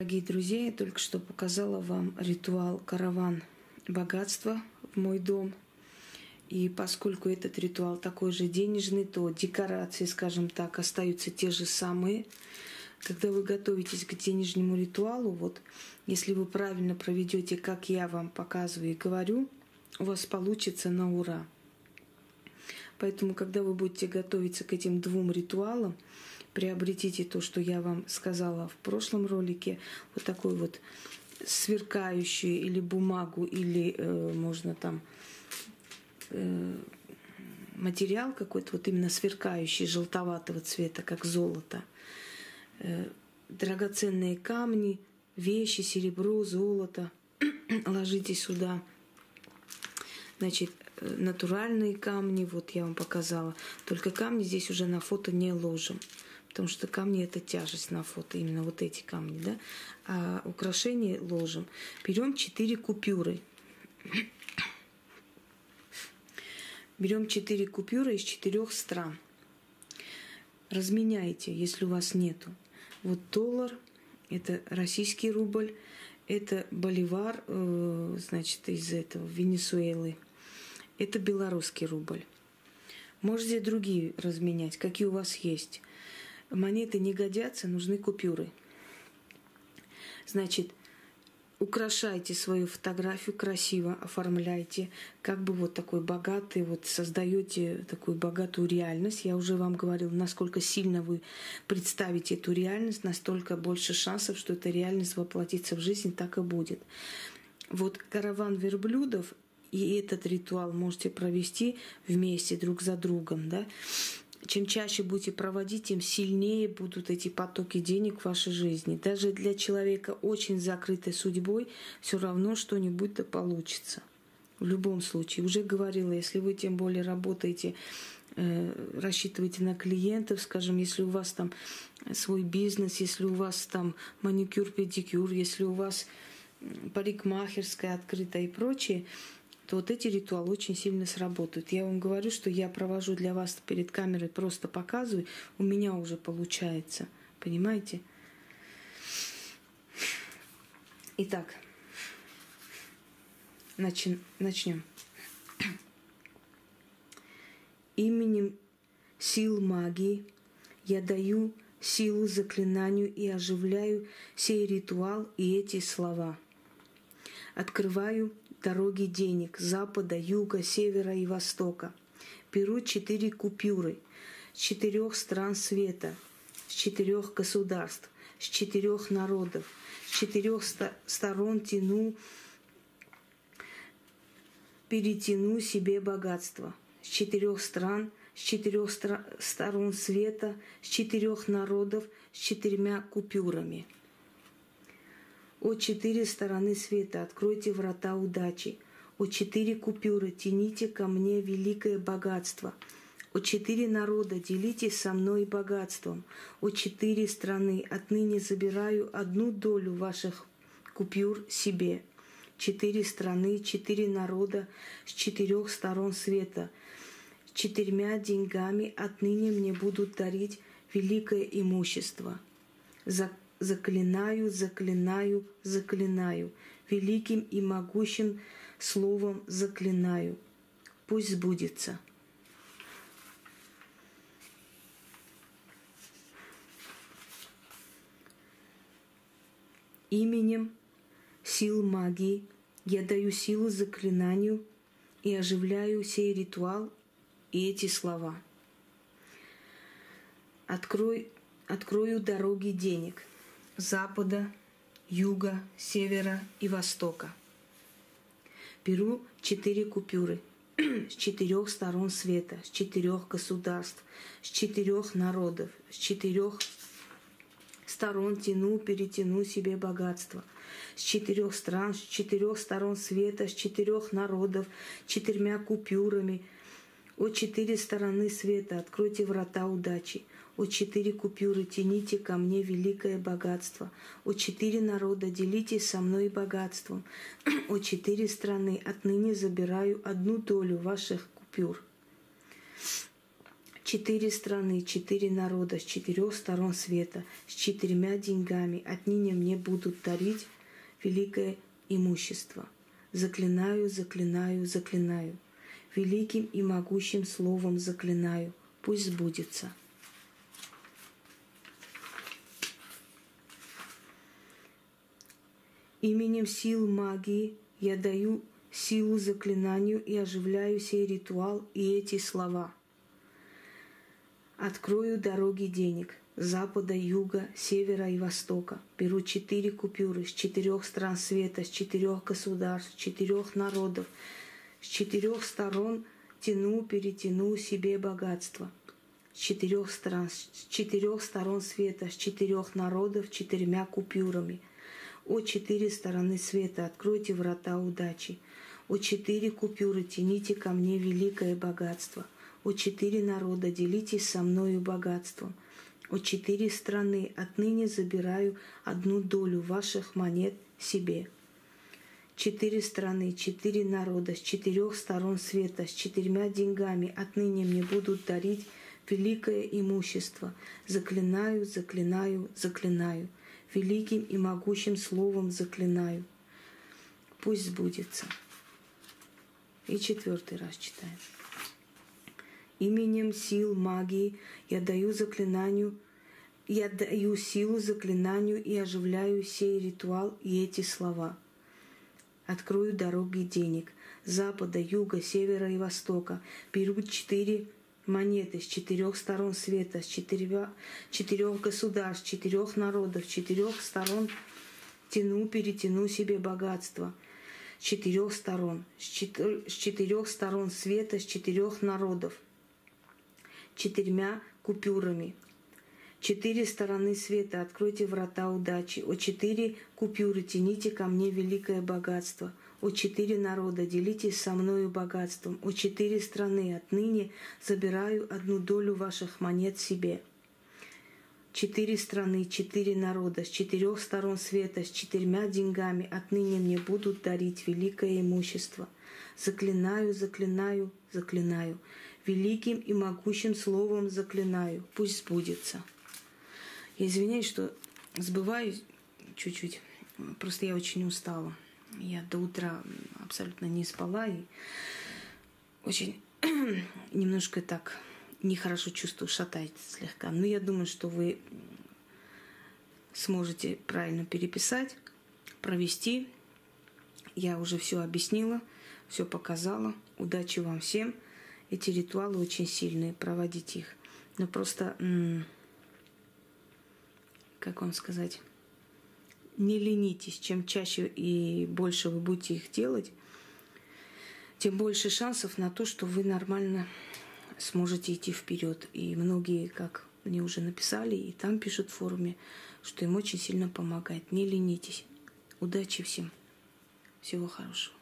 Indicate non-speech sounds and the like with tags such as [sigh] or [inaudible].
Дорогие друзья, я только что показала вам ритуал «Караван богатства» в мой дом. И поскольку этот ритуал такой же денежный, то декорации, скажем так, остаются те же самые. Когда вы готовитесь к денежному ритуалу, вот если вы правильно проведете, как я вам показываю и говорю, у вас получится на ура. Поэтому, когда вы будете готовиться к этим двум ритуалам, приобретите то, что я вам сказала в прошлом ролике, вот такой вот сверкающую или бумагу, или э, можно там э, материал какой-то вот именно сверкающий, желтоватого цвета, как золото. Э, драгоценные камни, вещи, серебро, золото. [clears throat] Ложите сюда. Значит, э, натуральные камни, вот я вам показала. Только камни здесь уже на фото не ложим потому что камни это тяжесть на фото, именно вот эти камни, да. А украшения ложим. Берем 4 купюры. Берем 4 купюры из четырех стран. Разменяйте, если у вас нету. Вот доллар, это российский рубль, это боливар, э, значит, из этого, Венесуэлы. Это белорусский рубль. Можете другие разменять, какие у вас есть монеты не годятся, нужны купюры. Значит, украшайте свою фотографию красиво, оформляйте, как бы вот такой богатый, вот создаете такую богатую реальность. Я уже вам говорила, насколько сильно вы представите эту реальность, настолько больше шансов, что эта реальность воплотится в жизнь, так и будет. Вот караван верблюдов и этот ритуал можете провести вместе друг за другом, да, чем чаще будете проводить, тем сильнее будут эти потоки денег в вашей жизни. Даже для человека очень закрытой судьбой все равно что-нибудь то получится. В любом случае. Уже говорила, если вы тем более работаете, э, рассчитываете на клиентов, скажем, если у вас там свой бизнес, если у вас там маникюр, педикюр, если у вас парикмахерская открыта и прочее, то вот эти ритуалы очень сильно сработают. Я вам говорю, что я провожу для вас перед камерой, просто показываю, у меня уже получается. Понимаете? Итак, начнем. начнем. Именем сил магии я даю силу заклинанию и оживляю сей ритуал и эти слова. Открываю дороги денег запада, юга, севера и востока. Беру четыре купюры с четырех стран света, с четырех государств, с четырех народов, с четырех сторон тяну, перетяну себе богатство, с четырех стран, с четырех сторон света, с четырех народов, с четырьмя купюрами – о четыре стороны света, откройте врата удачи. О четыре купюры, тяните ко мне великое богатство. О четыре народа, делитесь со мной богатством. О четыре страны, отныне забираю одну долю ваших купюр себе. Четыре страны, четыре народа с четырех сторон света. Четырьмя деньгами отныне мне будут дарить великое имущество. За заклинаю, заклинаю, заклинаю, великим и могущим словом заклинаю. Пусть сбудется. Именем сил магии я даю силу заклинанию и оживляю сей ритуал и эти слова. Открой, открою дороги денег – запада, юга, севера и востока. Беру четыре купюры [clears throat] с четырех сторон света, с четырех государств, с четырех народов, с четырех сторон тяну, перетяну себе богатство. С четырех стран, с четырех сторон света, с четырех народов, четырьмя купюрами. О четыре стороны света, откройте врата удачи. О четыре купюры тяните ко мне великое богатство. О четыре народа делитесь со мной богатством. О четыре страны отныне забираю одну долю ваших купюр. Четыре страны, четыре народа с четырех сторон света, с четырьмя деньгами отныне мне будут дарить великое имущество. Заклинаю, заклинаю, заклинаю. Великим и могущим словом заклинаю. Пусть сбудется. Именем сил магии я даю силу заклинанию и оживляю сей ритуал и эти слова. Открою дороги денег запада, юга, севера и востока. Беру четыре купюры с четырех стран света, с четырех государств, с четырех народов, с четырех сторон тяну, перетяну себе богатство. С четырех стран, с четырех сторон света, с четырех народов четырьмя купюрами – о четыре стороны света, откройте врата удачи. О четыре купюры, тяните ко мне великое богатство. О четыре народа, делитесь со мною богатством. О четыре страны, отныне забираю одну долю ваших монет себе. Четыре страны, четыре народа, с четырех сторон света, с четырьмя деньгами отныне мне будут дарить великое имущество. Заклинаю, заклинаю, заклинаю – великим и могущим словом заклинаю. Пусть сбудется. И четвертый раз читаем. Именем сил магии я даю заклинанию, я даю силу заклинанию и оживляю сей ритуал и эти слова. Открою дороги денег запада, юга, севера и востока. Беру четыре монеты с четырех сторон света, с четырех, четырех государств, четырех народов, четырех сторон тяну, перетяну себе богатство. С четырех сторон, с, четыр, с четырех сторон света, с четырех народов, четырьмя купюрами. Четыре стороны света, откройте врата удачи. О четыре купюры, тяните ко мне великое богатство – о четыре народа, делитесь со мною богатством. О четыре страны, отныне забираю одну долю ваших монет себе. Четыре страны, четыре народа, с четырех сторон света, с четырьмя деньгами отныне мне будут дарить великое имущество. Заклинаю, заклинаю, заклинаю. Великим и могущим словом заклинаю. Пусть сбудется. Я извиняюсь, что сбываюсь чуть-чуть. Просто я очень устала. Я до утра абсолютно не спала и очень [clears throat] немножко так нехорошо чувствую, шатается слегка. Но я думаю, что вы сможете правильно переписать, провести. Я уже все объяснила, все показала. Удачи вам всем. Эти ритуалы очень сильные, проводить их. Но просто, как вам сказать, не ленитесь. Чем чаще и больше вы будете их делать, тем больше шансов на то, что вы нормально сможете идти вперед. И многие, как мне уже написали, и там пишут в форуме, что им очень сильно помогает. Не ленитесь. Удачи всем. Всего хорошего.